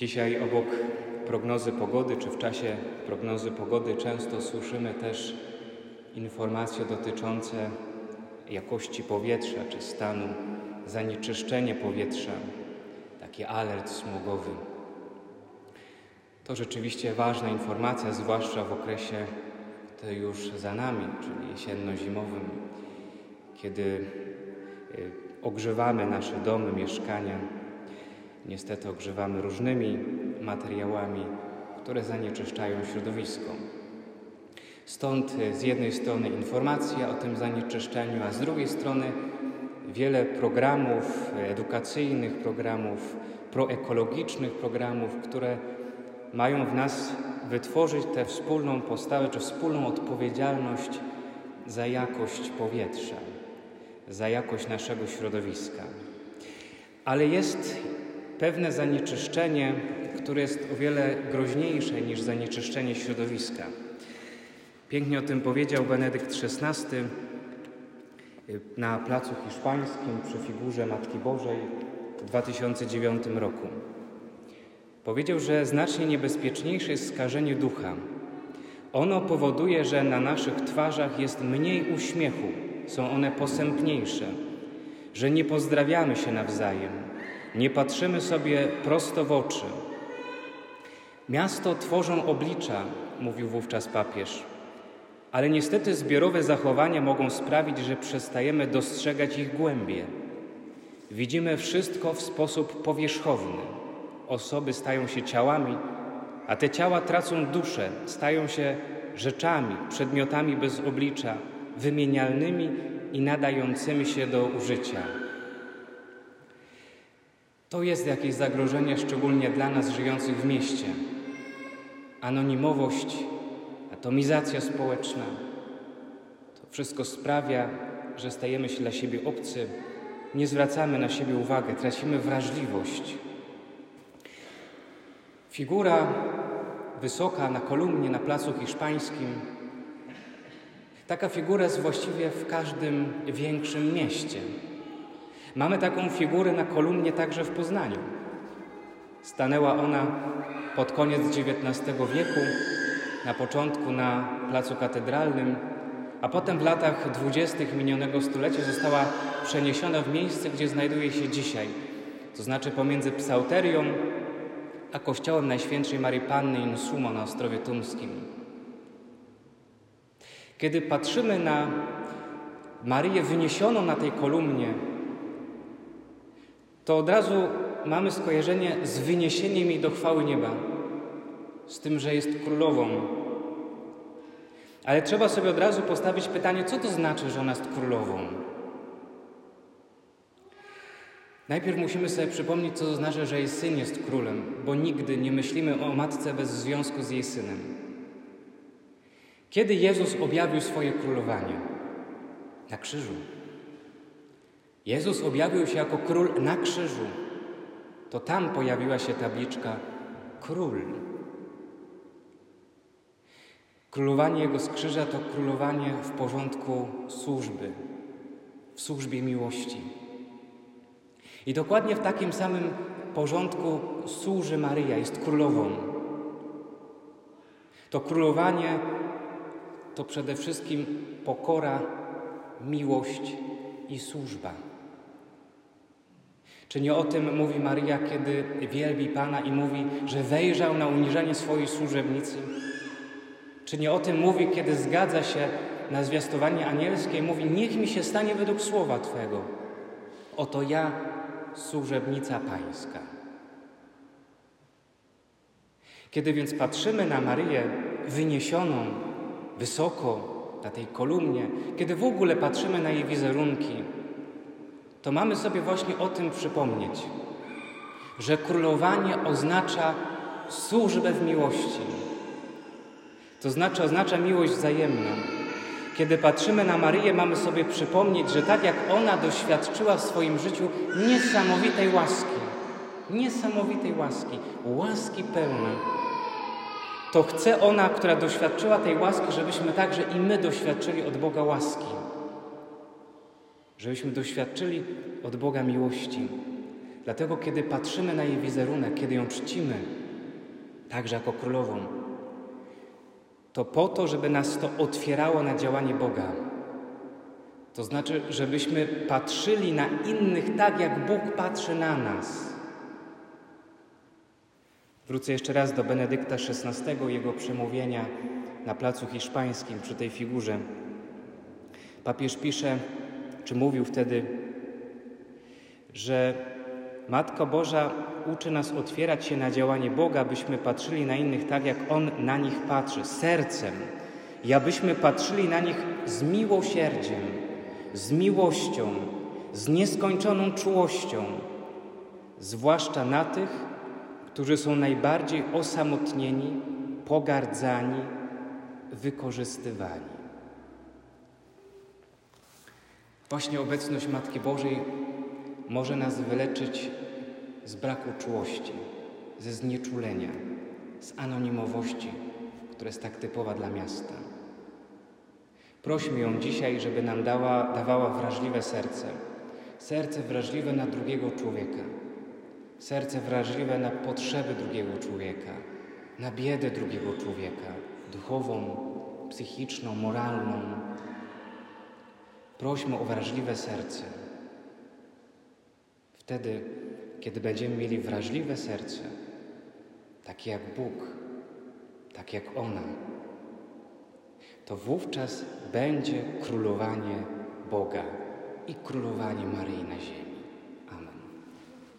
Dzisiaj obok prognozy pogody, czy w czasie prognozy pogody często słyszymy też informacje dotyczące jakości powietrza czy stanu zanieczyszczenia powietrza, taki alert smogowy. To rzeczywiście ważna informacja, zwłaszcza w okresie, który już za nami, czyli jesienno-zimowym, kiedy y, ogrzewamy nasze domy, mieszkania. Niestety ogrzewamy różnymi materiałami, które zanieczyszczają środowisko. Stąd z jednej strony informacja o tym zanieczyszczeniu, a z drugiej strony wiele programów edukacyjnych, programów proekologicznych, programów, które mają w nas wytworzyć tę wspólną postawę czy wspólną odpowiedzialność za jakość powietrza, za jakość naszego środowiska. Ale jest pewne zanieczyszczenie, które jest o wiele groźniejsze niż zanieczyszczenie środowiska. Pięknie o tym powiedział Benedykt XVI na Placu Hiszpańskim przy figurze Matki Bożej w 2009 roku. Powiedział, że znacznie niebezpieczniejsze jest skażenie ducha. Ono powoduje, że na naszych twarzach jest mniej uśmiechu, są one posępniejsze, że nie pozdrawiamy się nawzajem, nie patrzymy sobie prosto w oczy. Miasto tworzą oblicza, mówił wówczas papież, ale niestety zbiorowe zachowania mogą sprawić, że przestajemy dostrzegać ich głębie. Widzimy wszystko w sposób powierzchowny osoby stają się ciałami, a te ciała tracą duszę, stają się rzeczami, przedmiotami bez oblicza, wymienialnymi i nadającymi się do użycia. To jest jakieś zagrożenie, szczególnie dla nas żyjących w mieście. Anonimowość, atomizacja społeczna. To wszystko sprawia, że stajemy się dla siebie obcy, nie zwracamy na siebie uwagi, tracimy wrażliwość. Figura wysoka na kolumnie na Placu Hiszpańskim. Taka figura jest właściwie w każdym większym mieście. Mamy taką figurę na kolumnie także w Poznaniu. Stanęła ona pod koniec XIX wieku, na początku na Placu Katedralnym, a potem w latach dwudziestych minionego stulecia została przeniesiona w miejsce, gdzie znajduje się dzisiaj, to znaczy pomiędzy Psauterią a kościołem Najświętszej Marii Panny in Sumo na Ostrowie Tumskim. Kiedy patrzymy na Marię wyniesioną na tej kolumnie, to od razu mamy skojarzenie z wyniesieniem jej do chwały nieba, z tym, że jest królową. Ale trzeba sobie od razu postawić pytanie, co to znaczy, że ona jest królową? Najpierw musimy sobie przypomnieć, co to znaczy, że jej syn jest królem, bo nigdy nie myślimy o matce bez związku z jej synem. Kiedy Jezus objawił swoje królowanie? Na krzyżu. Jezus objawił się jako król na krzyżu. To tam pojawiła się tabliczka król. Królowanie Jego z krzyża to królowanie w porządku służby, w służbie miłości. I dokładnie w takim samym porządku służy Maryja, jest królową. To królowanie to przede wszystkim pokora, miłość i służba. Czy nie o tym mówi Maryja, kiedy wielbi Pana i mówi, że wejrzał na uniżenie swojej służebnicy? Czy nie o tym mówi, kiedy zgadza się na zwiastowanie anielskie i mówi, niech mi się stanie według słowa Twego? Oto ja służebnica Pańska. Kiedy więc patrzymy na Maryję wyniesioną wysoko na tej kolumnie, kiedy w ogóle patrzymy na jej wizerunki, to mamy sobie właśnie o tym przypomnieć, że królowanie oznacza służbę w miłości. To znaczy oznacza miłość wzajemną. Kiedy patrzymy na Maryję, mamy sobie przypomnieć, że tak jak ona doświadczyła w swoim życiu niesamowitej łaski, niesamowitej łaski, łaski pełnej, to chce ona, która doświadczyła tej łaski, żebyśmy także i my doświadczyli od Boga łaski. Żebyśmy doświadczyli od Boga miłości. Dlatego, kiedy patrzymy na jej wizerunek, kiedy ją czcimy, także jako królową, to po to, żeby nas to otwierało na działanie Boga. To znaczy, żebyśmy patrzyli na innych tak, jak Bóg patrzy na nas. Wrócę jeszcze raz do Benedykta XVI, jego przemówienia na Placu Hiszpańskim przy tej figurze. Papież pisze, czy mówił wtedy, że Matka Boża uczy nas otwierać się na działanie Boga, byśmy patrzyli na innych tak, jak On na nich patrzy, sercem, i abyśmy patrzyli na nich z miłosierdziem, z miłością, z nieskończoną czułością, zwłaszcza na tych, którzy są najbardziej osamotnieni, pogardzani, wykorzystywani. Właśnie obecność Matki Bożej może nas wyleczyć z braku czułości, ze znieczulenia, z anonimowości, która jest tak typowa dla miasta. Prośmy ją dzisiaj, żeby nam dała, dawała wrażliwe serce, serce wrażliwe na drugiego człowieka, serce wrażliwe na potrzeby drugiego człowieka, na biedę drugiego człowieka, duchową, psychiczną, moralną. Prośmy o wrażliwe serce. Wtedy, kiedy będziemy mieli wrażliwe serce, takie jak Bóg, tak jak ona, to wówczas będzie królowanie Boga i królowanie Maryi na ziemi.